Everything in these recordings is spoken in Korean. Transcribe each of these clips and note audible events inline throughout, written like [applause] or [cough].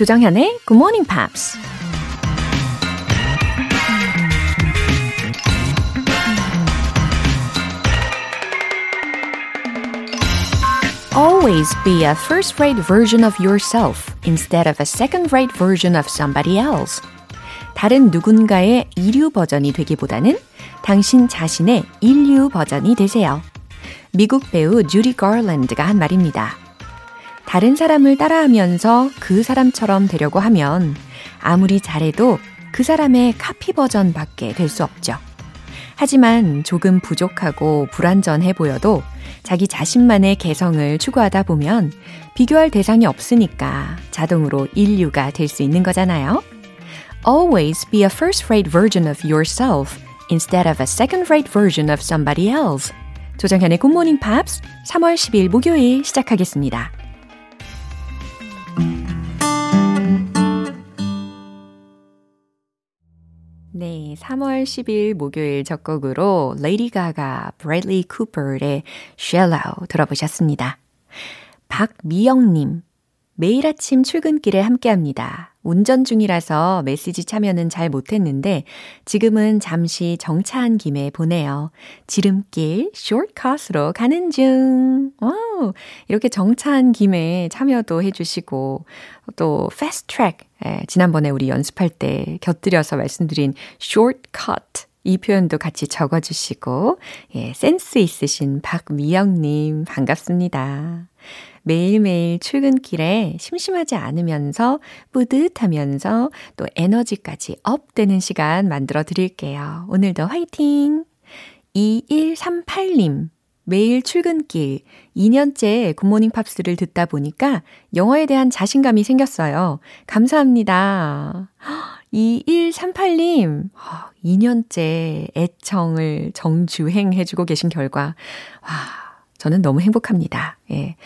조정현의 Good Morning Pops. Always be a first-rate version of yourself instead of a second-rate version of somebody else. 다른 누군가의 이류 버전이 되기보다는 당신 자신의 인류 버전이 되세요. 미국 배우 주리 거랜드가 한 말입니다. 다른 사람을 따라하면서 그 사람처럼 되려고 하면 아무리 잘해도 그 사람의 카피 버전밖에 될 수 없죠. 하지만 조금 부족하고 불완전해 보여도 자기 자신만의 개성을 추구하다 보면 비교할 대상이 없으니까 자동으로 인류가 될 수 있는 거잖아요. Always be a first-rate version of yourself instead of a second-rate version of somebody else. 조정현의 Good Morning Pops 3월 10일 목요일 시작하겠습니다. 네, 3월 10일 목요일 첫 곡으로 레이디 가가 브래들리 쿠퍼의 Shallow 들어보셨습니다. 박미영님, 매일 아침 출근길에 함께합니다. 운전 중이라서 메시지 참여는 잘 못했는데 지금은 잠시 정차한 김에 보내요. 지름길 숏컷으로 가는 중. 오, 이렇게 정차한 김에 참여도 해주시고 또 fast track 예, 지난번에 우리 연습할 때 곁들여서 말씀드린 shortcut 이 표현도 같이 적어주시고 예, 센스 있으신 박미영님 반갑습니다. 매일매일 출근길에 심심하지 않으면서 뿌듯하면서 또 에너지까지 up 되는 시간 만들어 드릴게요. 오늘도 화이팅! 2138님. 매일 출근길 2년째 굿모닝 팝스를 듣다 보니까 영어에 대한 자신감이 생겼어요. 감사합니다. 2138님, 2년째 애청을 정주행해주고 계신 결과, 와, 저는 너무 행복합니다. 예.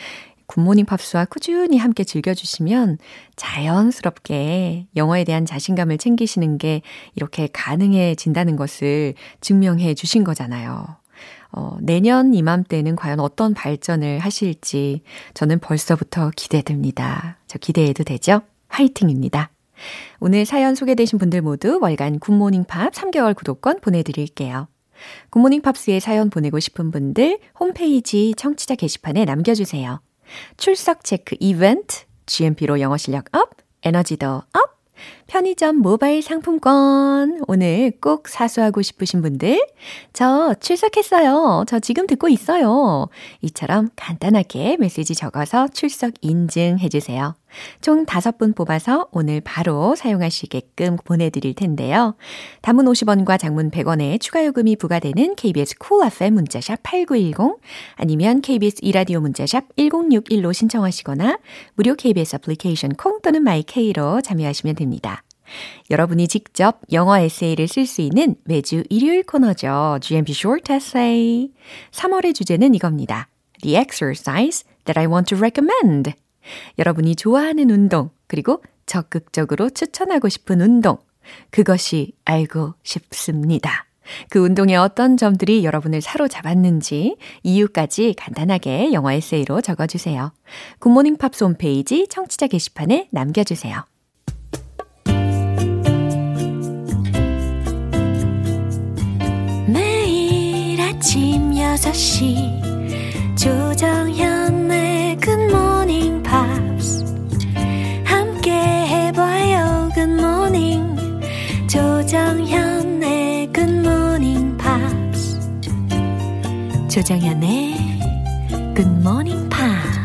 굿모닝 팝스와 꾸준히 함께 즐겨주시면 자연스럽게 영어에 대한 자신감을 챙기시는 게 이렇게 가능해진다는 것을 증명해 주신 거잖아요. 어, 내년 이맘때는 과연 어떤 발전을 하실지 저는 벌써부터 기대됩니다. 저 기대해도 되죠? 화이팅입니다. 오늘 사연 소개되신 분들 모두 월간 굿모닝 팝스 3개월 구독권 보내드릴게요. 굿모닝 팝스에 사연 보내고 싶은 분들 홈페이지 청취자 게시판에 남겨주세요. 출석 체크 이벤트, GMP로 영어 실력 up, 에너지도 up, 편의점 모바일 상품권. 오늘 꼭 사수하고 싶으신 분들, 저 출석했어요. 저 지금 듣고 있어요. 이처럼 간단하게 메시지 적어서 출석 인증해 주세요. 총 5분 뽑아서 오늘 바로 사용하시게끔 보내드릴 텐데요. 단문 50원과 장문 100원의 추가 요금이 부과되는 KBS 쿨 FM 문자샵 8910 아니면 KBS 이라디오 문자샵 1061로 신청하시거나 무료 KBS 애플리케이션 콩 또는 마이케이로 참여하시면 됩니다. 여러분이 직접 영어 에세이를 쓸 수 있는 매주 일요일 코너죠. GMP Short Essay. 3월의 주제는 이겁니다. The exercise that I want to recommend. 여러분이 좋아하는 운동, 그리고 적극적으로 추천하고 싶은 운동. 그것이 알고 싶습니다. 그 운동의 어떤 점들이 여러분을 사로잡았는지 이유까지 간단하게 영어 에세이로 적어주세요. 굿모닝 팝스 홈페이지 청취자 게시판에 남겨주세요. 매일 아침 6시 조정현의 조정현의 굿모닝 팝스 조정현의 굿모닝 팝스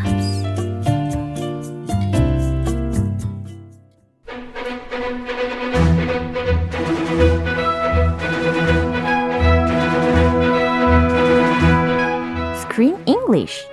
Screen English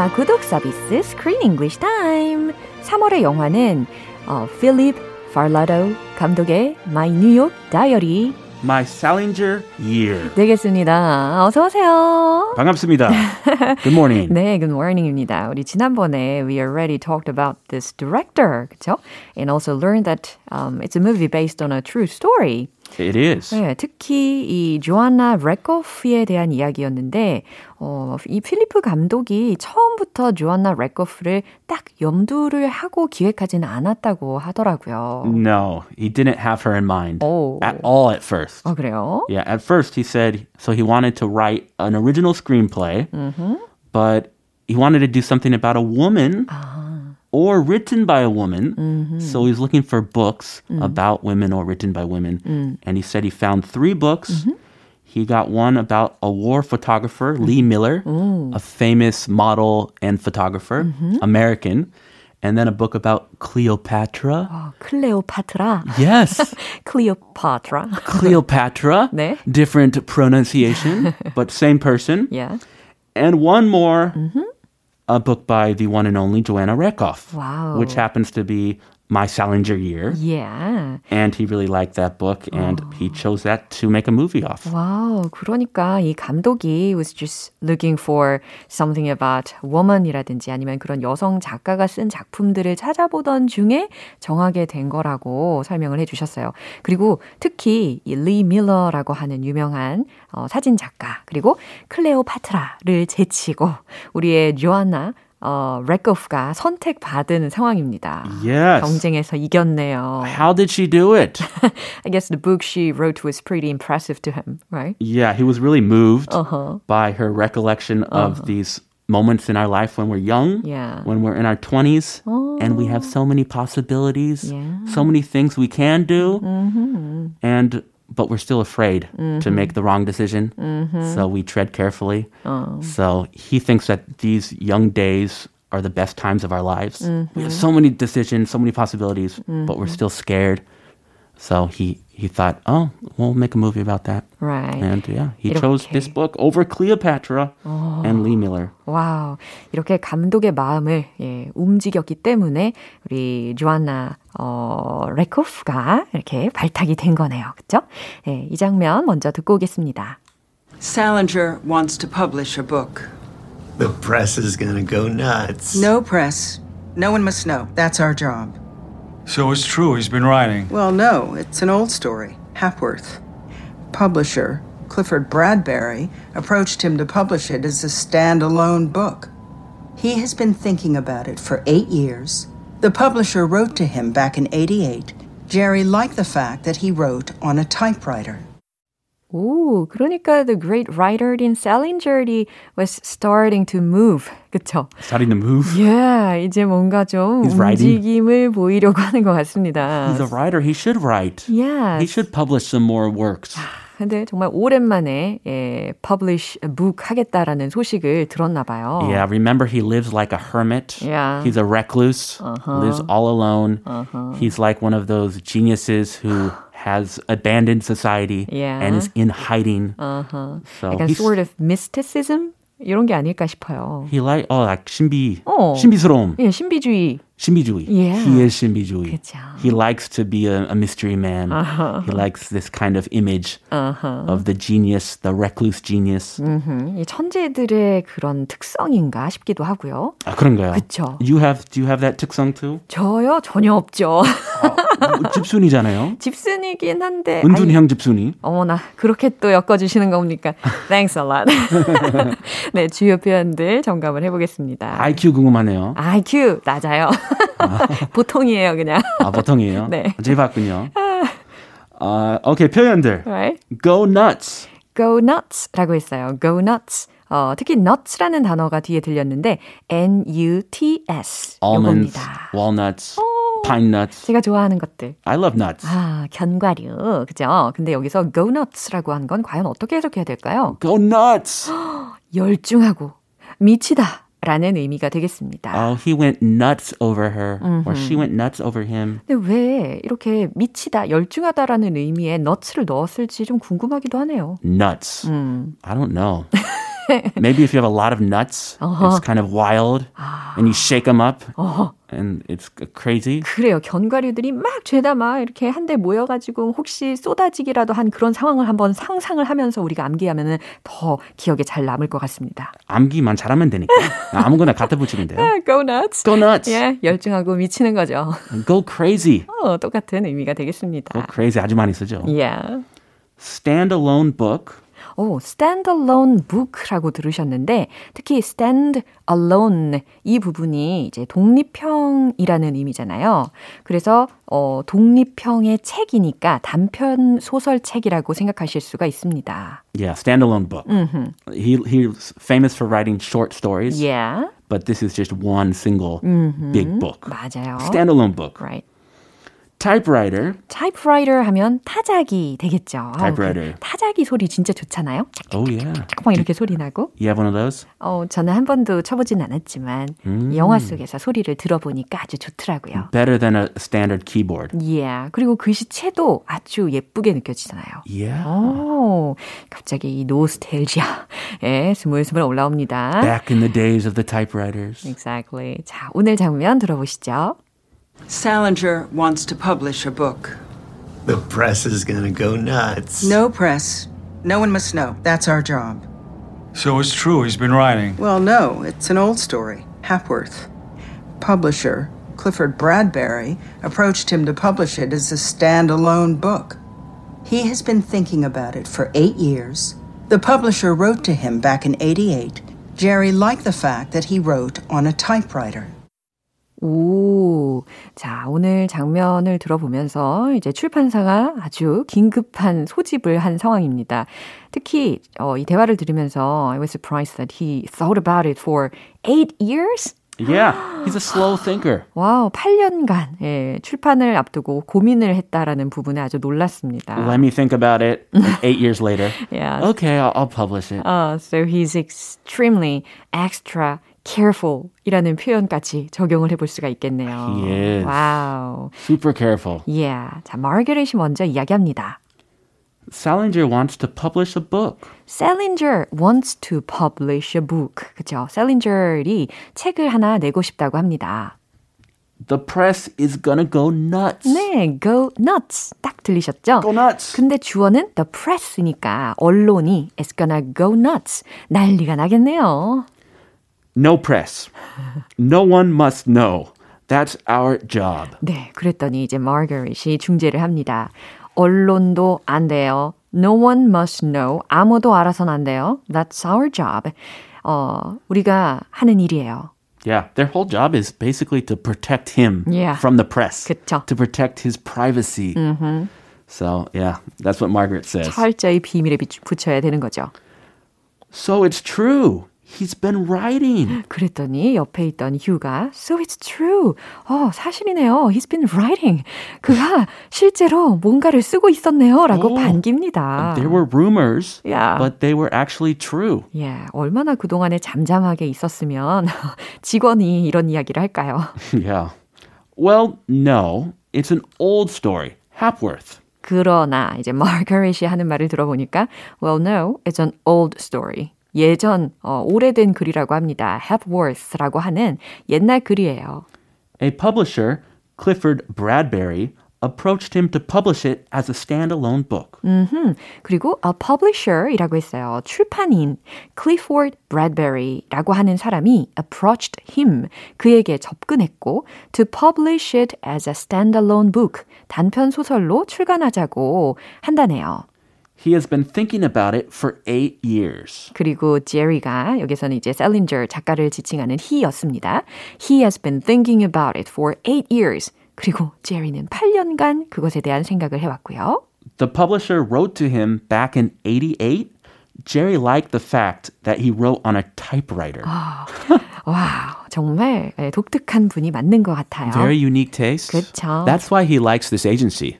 영화 구독 서비스 Screen English Time 3월의 영화는 어, 필립 팔라도 감독의 My New York Diary My Salinger Year. 되겠습니다. 어서 오세요. 반갑습니다. [laughs] Good morning. 네, good morning입니다. 우리 지난번에 we already talked about this director, 그렇죠? And also learned that um, it's a movie based on a true story. It is. 네, 특히 이 조안나 레코프에 대한 이야기였는데 어, 이 필리프 감독이 처음부터 조안나 레코프를 딱 염두를 하고 기획하지는 않았다고 하더라고요. No, he didn't have her in mind 오. at all at first. 어, 그래요? Yeah, at first he said so he wanted to write an original screenplay, but he wanted to do something about a woman or written by a woman. Mm-hmm. So he's looking for books mm-hmm. about women or written by women. Mm-hmm. And he said he found three books. Mm-hmm. He got one about a war photographer, Lee mm-hmm. Miller, Ooh. a famous model and photographer, mm-hmm. American. And then a book about Cleopatra. Oh, Cleopatra. Yes. [laughs] Cleopatra. Cleopatra. [laughs] 네. Different pronunciation, but same person. [laughs] Yeah. And one more a book by the one and only Joanna Rakoff, Wow. which happens to be my Salinger year. Yeah. And he really liked that book, and he chose that to make a movie of. Wow, 그러니까 이 감독이 was just looking for something about woman이라든지 아니면 그런 여성 작가가 쓴 작품들을 찾아보던 중에 정하게 된 거라고 설명을 해 주셨어요. 그리고 특히 리 밀러라고 하는 유명한 어, 사진 작가 그리고 클레오파트라를 제치고 우리의 조안나 어, 레코프가 선택받은 상황입니다. Yes. 경쟁에서 이겼네요. How did she do it? [laughs] I guess the book she wrote was pretty impressive to him, right? yeah, he was really moved Uh-huh. by her recollection of these moments in our life when we're young, Yeah. when we're in our 20s, and we have so many possibilities, Yeah. so many things we can do, and but we're still afraid to mm-hmm. make the wrong decision. Mm-hmm. So we tread carefully. Oh. So he thinks that these young days are the best times of our lives. We have mm-hmm. so many decisions, so many possibilities, but we're still scared. So he he thought, oh, we'll make a movie about that. Right. And yeah, he chose 이렇게. this book over Cleopatra and Lee Miller. 와우. 이렇게 감독의 마음을 예, 움직였기 때문에 우리 조안나 어, 레코프가 이렇게 발탁이 된 거네요. 그렇죠? 예, 이 장면 먼저 듣고 오겠습니다. Salinger wants to publish a book. The press is gonna go nuts. No press. No one must know. That's our job. So it's true, he's been writing. Well, no, it's an old story. Hapworth. Publisher, Clifford Bradbury, approached him to publish it as a standalone book. He has been thinking about it for eight years. The publisher wrote to him back in 88. Jerry liked the fact that he wrote on a typewriter. 오, 그러니까 the great writer in Salinger was starting to move. 그쵸? Starting to move. Yeah, 이제 뭔가 좀 He's writing. 움직임을 보이려고 하는 것 같습니다. He's a writer. He should write. Yes. He should publish some more works. 근데 정말 오랜만에 예, publish a book 하겠다라는 소식을 들었나 봐요. Yeah, remember he lives like a hermit. Yeah. He's a recluse, lives all alone. He's like one of those geniuses who [gasps] has abandoned society Yeah. and is in hiding. So 약간 he's, sort of mysticism 이런 게 아닐까 싶어요. he like oh like 신비 어. 신비스러움 예, 신비주의. 신비주의. Yeah. He is 신비주의. 그쵸. He likes to be a, a mystery man. He likes this kind of image of the genius, the recluse genius. 음, 이 천재들의 그런 특성인가 싶기도 하고요. 아, 그런가요? 그쵸. You have do you have that 특성 too? 저요 전혀 없죠. 뭐, 집순이잖아요. 집순이긴 한데. 은둔형 집순이. 어머나 그렇게 또 엮어주시는 겁니까? Thanks a lot. 네 주요 표현들 점검을 해보겠습니다. IQ 궁금하네요. IQ 낮아요. [laughs] 보통이에요 그냥. 아, 보통이에요? 네. 제 봤군요. 아, 오케이, 표현들. Right? Go nuts. Go nuts라고 했어요. Go nuts. 어, 특히 nuts라는 단어가 뒤에 들렸는데 N-U-T-S Almonds, 요겁니다. walnuts, pine nuts. 제가 좋아하는 것들. I love nuts. 아, 견과류. 그죠? 근데 여기서 go nuts라고 한 건 과연 어떻게 해석해야 될까요? Go nuts. [gasps] 열중하고 미치다 라는 의미가 되겠습니다. Oh, he went nuts over her, or she went nuts over him. 근데 왜 이렇게 미치다, 열중하다라는 의미의 nuts를 넣었을지 좀 궁금하기도 하네요. Nuts. I don't know. Maybe if you have a lot of nuts, it's kind of wild, and you shake them up, and it's crazy. 그래요. 견과류들이 막 죄다 막 이렇게 한데 모여 가지고 혹시 쏟아지기라도 한 그런 상황을 한번 상상을 하면서 우리가 암기하면은 더 기억에 잘 남을 것 같습니다. 암기만 잘하면 되니까 아무거나 갖다 붙이면 돼요. Go nuts. Go nuts. 예, 열중하고 미치는 거죠. Go crazy. 어, 똑같은 의미가 되겠습니다. Go crazy 아주 많이 쓰죠. Yeah. Standalone book. 오, standalone book라고 들으셨는데 특히 stand alone 이 부분이 이제 독립형이라는 의미잖아요. 그래서 어, 독립형의 책이니까 단편 소설 책이라고 생각하실 수가 있습니다. Yeah, standalone book. He he's famous for writing short stories, Yeah. but this is just one single big book. 맞아요. Standalone book. Right. Typewriter. typewriter 하면 타자기 되겠죠. Typewriter. 그 타자기 소리 진짜 좋잖아요. Oh yeah. 막 이렇게 소리 나고. You have one of those? 어, 저는 한 번도 쳐보진 않았지만 영화 속에서 소리를 들어보니까 아주 좋더라고요. Better than a standard keyboard. Yeah. 그리고 글씨체도 아주 예쁘게 느껴지잖아요. Yeah. 오, 갑자기 이 노스텔지아에 스물스물 올라옵니다. Back in the days of the typewriters. Exactly. 자, 오늘 장면 들어보시죠. Salinger wants to publish a book. The press is gonna go nuts. No press. No one must know. That's our job. So it's true, he's been writing. Well, no, it's an old story. Hapworth. Publisher, Clifford Bradbury, approached him to publish it as a standalone book. He has been thinking about it for eight years. The publisher wrote to him back in 88. Jerry liked the fact that he wrote on a typewriter. 오, 자, 오늘 장면을 들어보면서 이제 출판사가 아주 긴급한 소집을 한 상황입니다. 특히 어, 이 대화를 들으면서 I was surprised that he thought about it for eight years. Yeah, he's a slow thinker. 와우, 8년간 예, 출판을 앞두고 고민을 했다라는 부분에 아주 놀랐습니다. Let me think about it. Eight years later. Yeah. Okay, I'll, I'll publish it. Uh, so he's extremely extra careful 이라는 표현까지 적용을 해볼 수가 있겠네요. He is. 와우. Super careful. Yeah. 자, 마거릿이 먼저 이야기합니다. Salinger wants to publish a book. Salinger wants to publish a book. 그죠? Salinger이 책을 하나 내고 싶다고 합니다. The press is gonna go nuts. 네, go nuts. 딱 들리셨죠? Go nuts. 근데 주어는 the press니까 언론이 is gonna go nuts. 난리가 나겠네요. No press. No one must know. That's our job. 네, 그랬더니 이제 마거릿이 중재를 합니다. 언론도 안 돼요. No one must know. 아무도 알아서는 안 돼요. That's our job. 어, 우리가 하는 일이에요. Yeah, their whole job is basically to protect him Yeah. from the press. 그쵸. To protect his privacy. So, yeah, that's what Margaret says. 철저히 비밀에 비추- 붙여야 되는 거죠. So it's true. He's been writing. 그랬더니 옆에 있던 휴가 So it's true. 어, 사실이네요. He's been writing. 그가 실제로 뭔가를 쓰고 있었네요. 라고 오. 반깁니다. There were rumors, Yeah. but they were actually true. 예, 얼마나 그동안에 잠잠하게 있었으면 직원이 이런 이야기를 할까요? yeah. Well, no, it's an old story. Hapworth. 그러나 이제 마거릿이 하는 말을 들어보니까 Well, no, it's an old story. 예전 어, 오래된 글이라고 합니다. Hepworth라고 하는 옛날 글이에요. A publisher, Clifford Bradbury, approached him to publish it as a standalone book. 음흠. 그리고 a publisher이라고 했어요. 출판인 Clifford Bradbury라고 하는 사람이 approached him 그에게 접근했고 to publish it as a standalone book 단편 소설로 출간하자고 한다네요. He has been thinking about it for eight years. 그리고 제리가 여기서는 이제 셀린저 작가를 지칭하는 he였습니다. He has been thinking about it for eight years. 그리고 제리는 8년간 그것에 대한 생각을 해왔고요. The publisher wrote to him back in 88. Jerry liked the fact that he wrote on a typewriter. [laughs] 와, 정말 예, 독특한 분이 맞는 것 같아요. Very unique taste. 그쵸. That's why he likes this agency.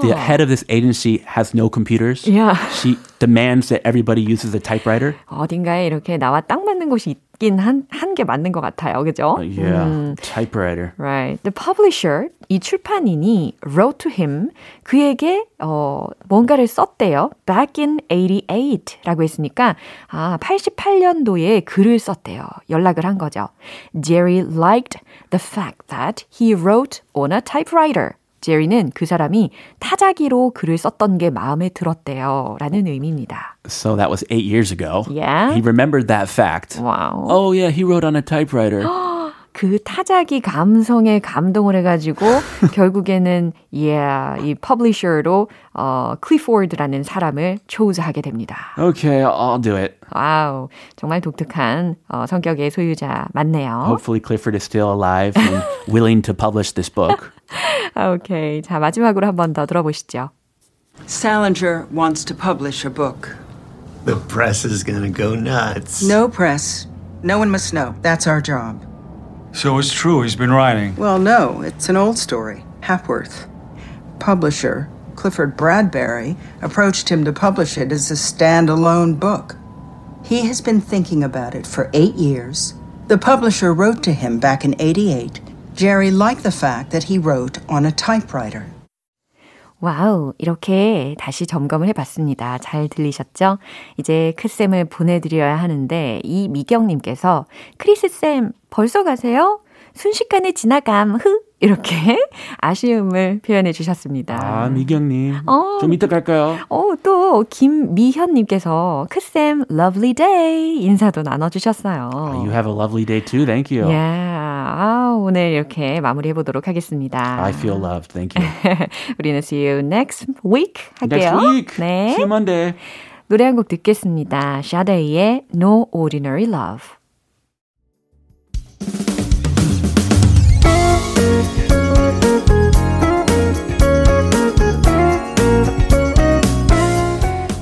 The head of this agency has no computers. Yeah. She demands that everybody uses a typewriter. 어딘가에 이렇게 나와 딱 맞는 곳이 있, 맞긴 한, 한 게 맞는 것 같아요. 그죠? Uh, yeah, 음. typewriter. Right. The publisher, 이 출판인이 wrote to him, 그에게 어, 뭔가를 썼대요. Back in 88라고 했으니까 아, 88년도에 글을 썼대요. 연락을 한 거죠. Jerry liked the fact that he wrote on a typewriter. 제리는 그 사람이 타자기로 글을 썼던 게 마음에 들었대요. 라는 의미입니다. So that was eight years ago. Yeah. He remembered that fact. 와우. Oh, yeah, he wrote on a typewriter. 그 타자기 감성에 감동을 해가지고 결국에는 yeah, 이 퍼블리셔로 어, 클리포드라는 사람을 chose하게 됩니다. okay, I'll do it. 와우, 정말 독특한 어, 성격의 소유자 맞네요. Hopefully, Clifford is still alive and willing to publish this book. 아, 오케이, 자 마지막으로 한 번 더 들어보시죠. Salinger wants to publish a book. The press is gonna go nuts. No press. No one must know. That's our job. So it's true, he's been writing. Well, no, it's an old story. Hapworth. Publisher, Clifford Bradbury, approached him to publish it as a standalone book. He has been thinking about it for eight years. The publisher wrote to him back in 88. Jerry liked the fact that he wrote on a typewriter. Wow, 이렇게 다시 점검을 해봤습니다. 잘 들리셨죠? 이제 크쌤을 보내드려야 하는데, 이 미경님께서, 크리스쌤, 벌써 가세요? 순식간에 지나감, 흐! 이렇게 아쉬움을 표현해 주셨습니다. 아, 미경님. 어. 좀 이따 갈까요? 어, 또, 김미현님께서, 크쌤, lovely day! 인사도 나눠주셨어요. You have a lovely day too. Thank you. Yeah. 아, 오늘 이렇게 마무리해 보도록 하겠습니다. I feel loved. Thank you. 우리는 see you next week 할게요. Next week. 네. See you Monday. 노래 한 곡 듣겠습니다. 샤데이의 No Ordinary Love.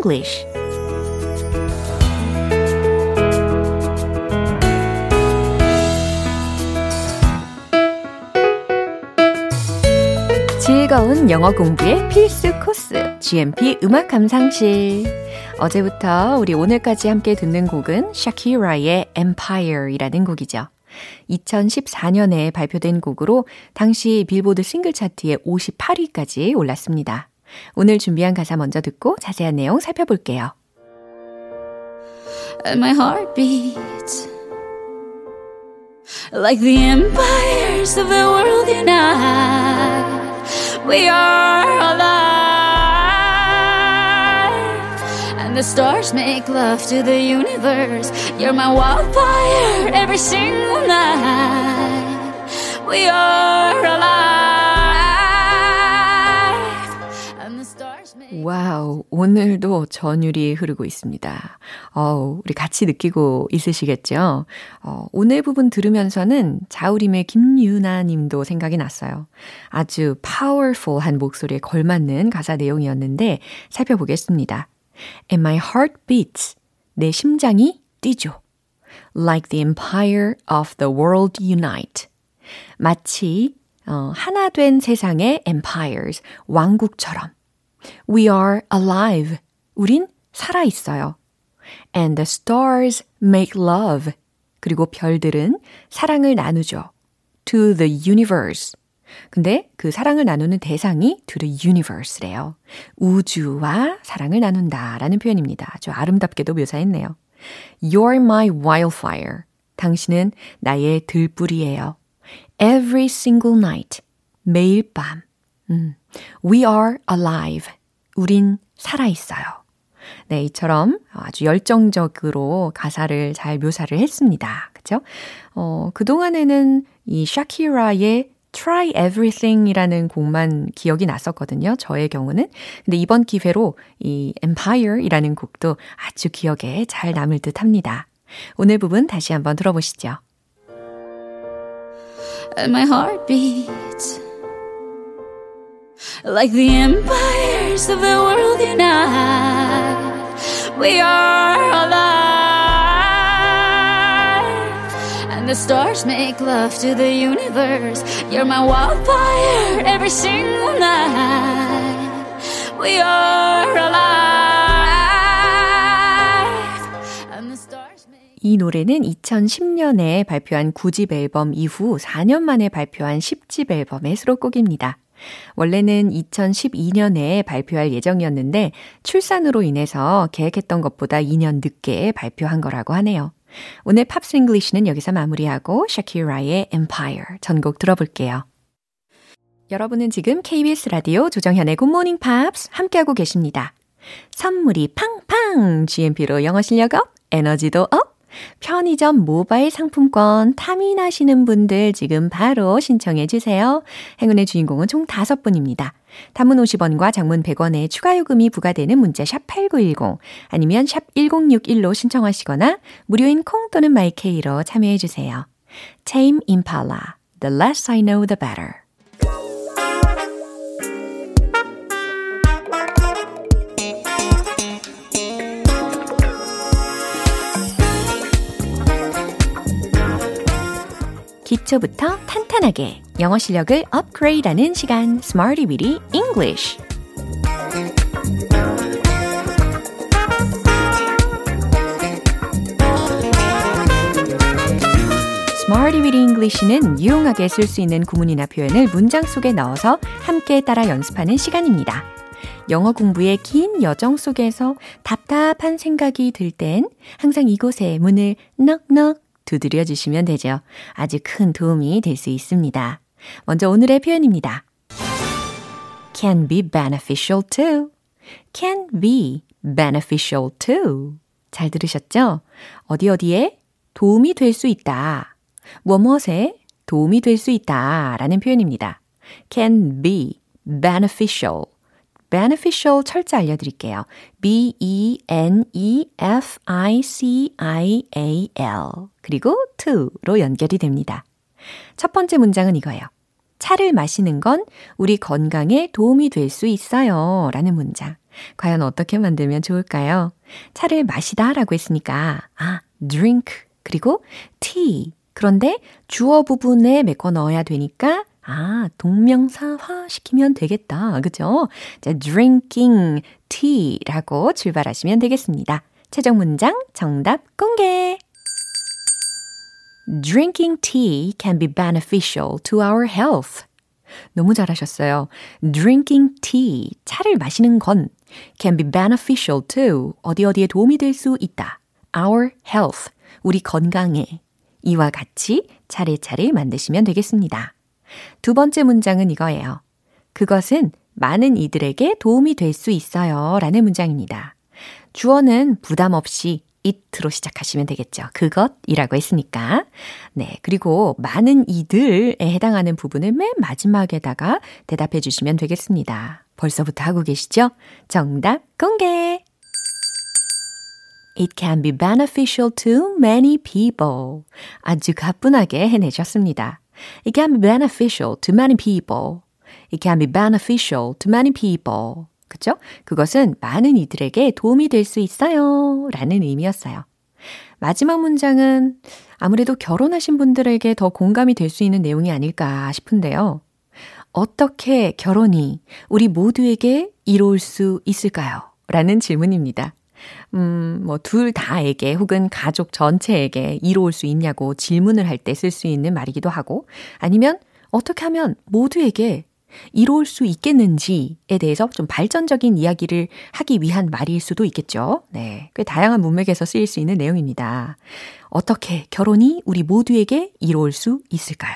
English 즐거운 영어 공부의 필수 코스 GMP 음악 감상실 어제부터 우리 오늘까지 함께 듣는 곡은 샤키라의 Empire이라는 곡이죠. 2014년에 발표된 곡으로 당시 빌보드 싱글 차트에 58위까지 올랐습니다. 오늘 준비한 가사 먼저 듣고 자세한 내용 살펴볼게요. and my heart beats like the empires of the world unite. We are alive, and the stars make love to the universe. You're my wildfire every single night. We are alive, Wow, 오늘도 전율이 흐르고 있습니다. 어우, 우리 같이 느끼고 있으시겠죠? 어, 오늘 부분 들으면서는 자우림의 김윤아 님도 생각이 났어요. 아주 powerful한 목소리에 걸맞는 가사 내용이었는데 살펴보겠습니다. And my heart beats. 내 심장이 뛰죠. Like the empire of the world unite. 마치 어, 하나 된 세상의 empires, 왕국처럼. We are alive. 우린 살아 있어요. And the stars make love. 그리고 별들은 사랑을 나누죠. To the universe. 근데 그 사랑을 나누는 대상이 to the universe래요. 우주와 사랑을 나눈다 라는 표현입니다. 아주 아름답게도 묘사했네요. You're my wildfire. 당신은 나의 들불이에요. Every single night. 매일 밤. 음. We are alive. 우린 살아있어요. 네, 이처럼 아주 열정적으로 가사를 잘 묘사를 했습니다. 그죠? 어, 그동안에는 이 샤키라의 Try Everything 이라는 곡만 기억이 났었거든요. 저의 경우는. 근데 이번 기회로 이 Empire 이라는 곡도 아주 기억에 잘 남을 듯 합니다. 오늘 부분 다시 한번 들어보시죠. And my heart beats like the empires of the world unite. We are alive, and the stars make love to the universe. You're my wildfire every single night. We are alive, and the stars make. 이 노래는 2010년에 발표한 9집 앨범 이후 4년 만에 발표한 10집 앨범의 수록곡입니다. 원래는 2012년에 발표할 예정이었는데 출산으로 인해서 계획했던 것보다 2년 늦게 발표한 거라고 하네요. 오늘 팝스 English는 여기서 마무리하고 샤키라의 Empire 전곡 들어볼게요. 여러분은 지금 KBS 라디오 조정현의 굿모닝 팝스 함께하고 계십니다. 선물이 팡팡! GMP로 영어 실력 up, 에너지도 up! 편의점 모바일 상품권 탐나시는 분들 지금 바로 신청해 주세요. 행운의 주인공은 총 5분입니다. 단문 50원과 장문 100원의 추가 요금이 부과되는 문자 샵 8910 아니면 샵 1061로 신청하시거나 무료인 콩 또는 마이케이로 참여해 주세요. Tame Impala, The Less I Know The Better. 기초부터 탄탄하게 영어 실력을 업그레이드하는 시간 Smarty Weedy English Weedy English는 유용하게 쓸 수 있는 구문이나 표현을 문장 속에 넣어서 함께 따라 연습하는 시간입니다. 영어 공부의 긴 여정 속에서 답답한 생각이 들 땐 항상 이곳에 문을 넉넉 두드려 주시면 되죠. 아주 큰 도움이 될 수 있습니다. 먼저 오늘의 표현입니다. can be beneficial too. can be beneficial too. 잘 들으셨죠? 어디 어디에 도움이 될 수 있다. 무엇에 도움이 될 수 있다. 라는 표현입니다. can be beneficial. beneficial 철자 알려드릴게요. B-E-N-E-F-I-C-I-A-L. 그리고 to로 연결이 됩니다. 첫 번째 문장은 이거예요. 차를 마시는 건 우리 건강에 도움이 될 수 있어요. 라는 문장. 과연 어떻게 만들면 좋을까요? 차를 마시다 라고 했으니까, 아, drink. 그리고 tea. 그런데 주어 부분에 메꿔 넣어야 되니까 아, 동명사화 시키면 되겠다. 그죠? 자, drinking tea라고 출발하시면 되겠습니다. 최종 문장 정답 공개! Drinking tea can be beneficial to our health. 너무 잘하셨어요. Drinking tea, 차를 마시는 건 can be beneficial to 어디 어디에 도움이 될 수 있다. Our health, 우리 건강에 이와 같이 차례차례 만드시면 되겠습니다. 두 번째 문장은 이거예요. 그것은 많은 이들에게 도움이 될 수 있어요. 라는 문장입니다. 주어는 부담 없이 it로 시작하시면 되겠죠. 그것이라고 했으니까. 네. 그리고 많은 이들에 해당하는 부분을 맨 마지막에다가 대답해 주시면 되겠습니다. 벌써부터 하고 계시죠? 정답 공개! It can be beneficial to many people. 아주 가뿐하게 해내셨습니다. It can be beneficial to many people. It can be beneficial to many people. 그죠? 그것은 많은 이들에게 도움이 될 수 있어요. 라는 의미였어요. 마지막 문장은 아무래도 결혼하신 분들에게 더 공감이 될 수 있는 내용이 아닐까 싶은데요. 어떻게 결혼이 우리 모두에게 이로울 수 있을까요? 라는 질문입니다. 음, 뭐, 둘 다에게 혹은 가족 전체에게 이로울 수 있냐고 질문을 할 때 쓸 수 있는 말이기도 하고, 아니면 어떻게 하면 모두에게 이로울 수 있겠는지에 대해서 좀 발전적인 이야기를 하기 위한 말일 수도 있겠죠. 네. 꽤 다양한 문맥에서 쓰일 수 있는 내용입니다. 어떻게 결혼이 우리 모두에게 이로울 수 있을까요?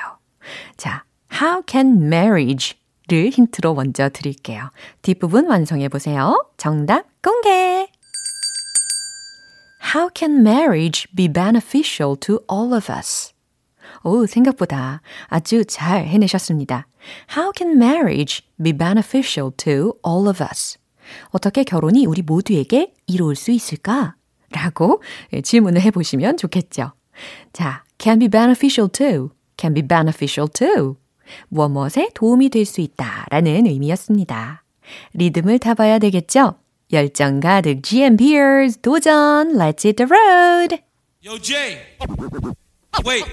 자, how can marriage 를 힌트로 먼저 드릴게요. 뒷부분 완성해 보세요. 정답 공개! How can marriage be beneficial to all of us? 오, 생각보다 아주 잘 해내셨습니다. How can marriage be beneficial to all of us? 어떻게 결혼이 우리 모두에게 이로울 수 있을까? 라고 질문을 해보시면 좋겠죠. 자, can be beneficial to, can be beneficial to. 무엇 무엇에 도움이 될 수 있다 라는 의미였습니다. 리듬을 타봐야 되겠죠? 열정 가득 GMPers 도전 Let's hit the road! Yo, Jay. Wait.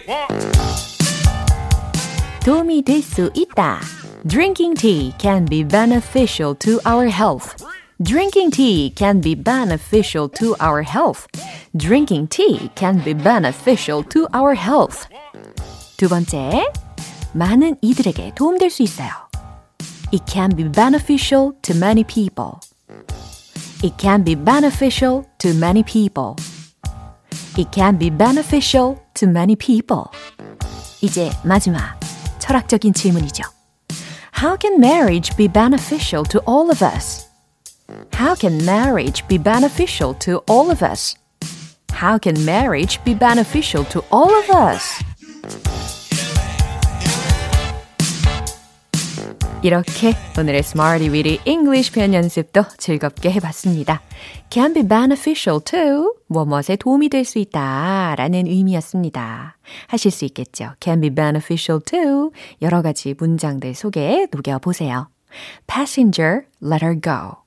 도움이 될 수 있다. Drinking tea can be beneficial to our health. Drinking tea can be beneficial to our health. Drinking tea can be beneficial to our health. 두 번째, 많은 이들에게 도움될 수 있어요. It can be beneficial to many people. It can be beneficial to many people. It can be beneficial to many people. 이제 마지막 철학적인 질문이죠. How can marriage be beneficial to all of us? How can marriage be beneficial to all of us? How can marriage be beneficial to all of us? 이렇게 오늘의 Smarty Weedy English 표현 연습도 즐겁게 해봤습니다. Can be beneficial to 무엇에 도움이 될 수 있다 라는 의미였습니다. 하실 수 있겠죠. Can be beneficial to 여러 가지 문장들 속에 녹여보세요. Passenger, let her go.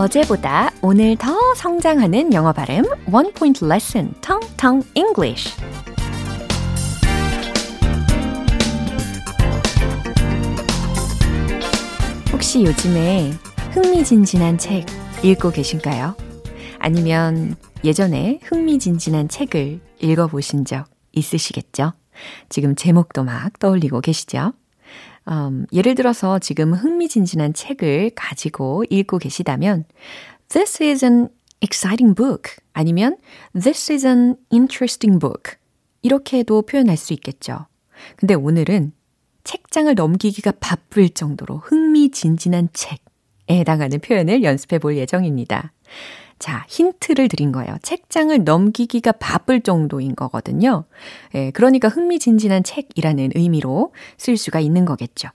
어제보다 오늘 더 성장하는 영어 발음 One Point Lesson Tong Tong English 혹시 요즘에 흥미진진한 책 읽고 계신가요? 아니면 예전에 흥미진진한 책을 읽어보신 적 있으시겠죠? 지금 제목도 막 떠올리고 계시죠? Um, 예를 들어서 지금 흥미진진한 책을 가지고 읽고 계시다면 This is an exciting book 아니면 This is an interesting book 이렇게도 표현할 수 있겠죠. 근데 오늘은 책장을 넘기기가 바쁠 정도로 흥미진진한 책에 해당하는 표현을 연습해 볼 예정입니다. 자, 힌트를 드린 거예요. 책장을 넘기기가 바쁠 정도인 거거든요. 예, 그러니까 흥미진진한 책이라는 의미로 쓸 수가 있는 거겠죠.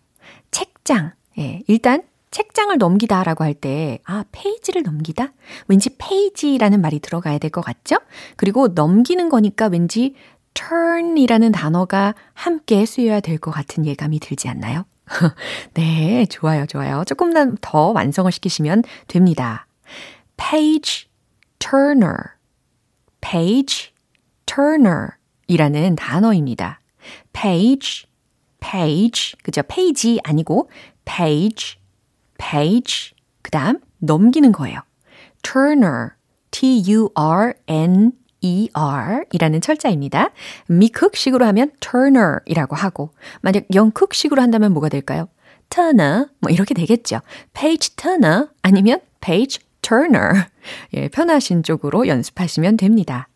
책장. 예, 일단 책장을 넘기다라고 할 때, 아, 페이지를 넘기다? 왠지 페이지라는 말이 들어가야 될 것 같죠? 그리고 넘기는 거니까 왠지 turn이라는 단어가 함께 쓰여야 될 것 같은 예감이 들지 않나요? [laughs] 네, 좋아요, 좋아요. 조금만 더 완성을 시키시면 됩니다. Page turner, page turner 이라는 단어입니다. page, page, 그죠? 페이지 아니고 page, page, 그 다음 넘기는 거예요. turner, t-u-r-n ER 이라는 철자입니다. 미쿡식으로 하면 turner 이라고 하고, 만약 영국식으로 한다면 뭐가 될까요? turner, 뭐 이렇게 되겠죠. page turner 아니면 page turner. 예, 편하신 쪽으로 연습하시면 됩니다.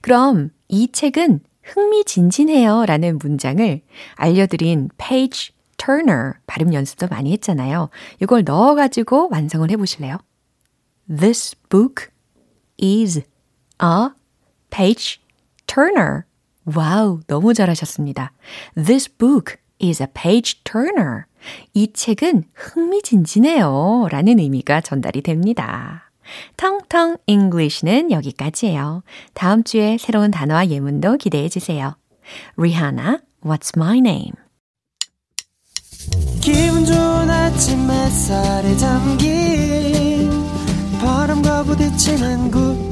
그럼 이 책은 흥미진진해요 라는 문장을 알려드린 page turner 발음 연습도 많이 했잖아요. 이걸 넣어가지고 완성을 해보실래요? This book is a page turner. 와우, 너무 잘하셨습니다. This book is a page turner. 이 책은 흥미진진해요. 라는 의미가 전달이 됩니다. 텅텅 English는 여기까지예요. 다음 주에 새로운 단어와 예문도 기대해 주세요. Rihanna, What's My Name? 기분 좋은 아침 햇살에 잠긴 바람과 부딪히는 모양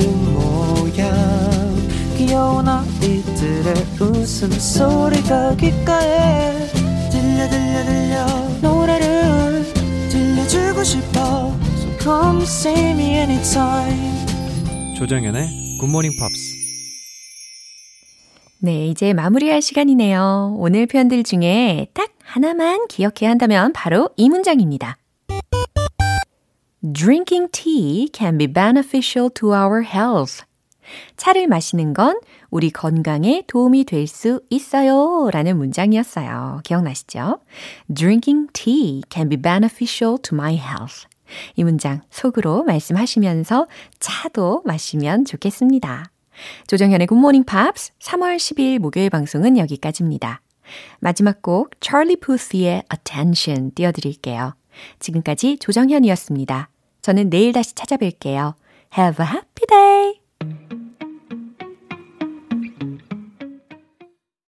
귀여운 아이들의 웃음소리가 귓가에 들려 들려 들려 노래를 들려주고 싶어 So come see me anytime 조정연의 굿모닝 팝스 네, 이제 마무리할 시간이네요. 오늘 표현들 중에 딱 하나만 기억해야 한다면 바로 이 문장입니다. Drinking tea can be beneficial to our health. 차를 마시는 건 우리 건강에 도움이 될 수 있어요. 라는 문장이었어요. 기억나시죠? Drinking tea can be beneficial to my health. 이 문장 속으로 말씀하시면서 차도 마시면 좋겠습니다. 조정현의 굿모닝 팝스 3월 10일 목요일 방송은 여기까지입니다. 마지막 곡 찰리 푸스의 Attention 띄워드릴게요. 지금까지 조정현이었습니다. 저는 내일 다시 찾아뵐게요. Have a happy day! thank you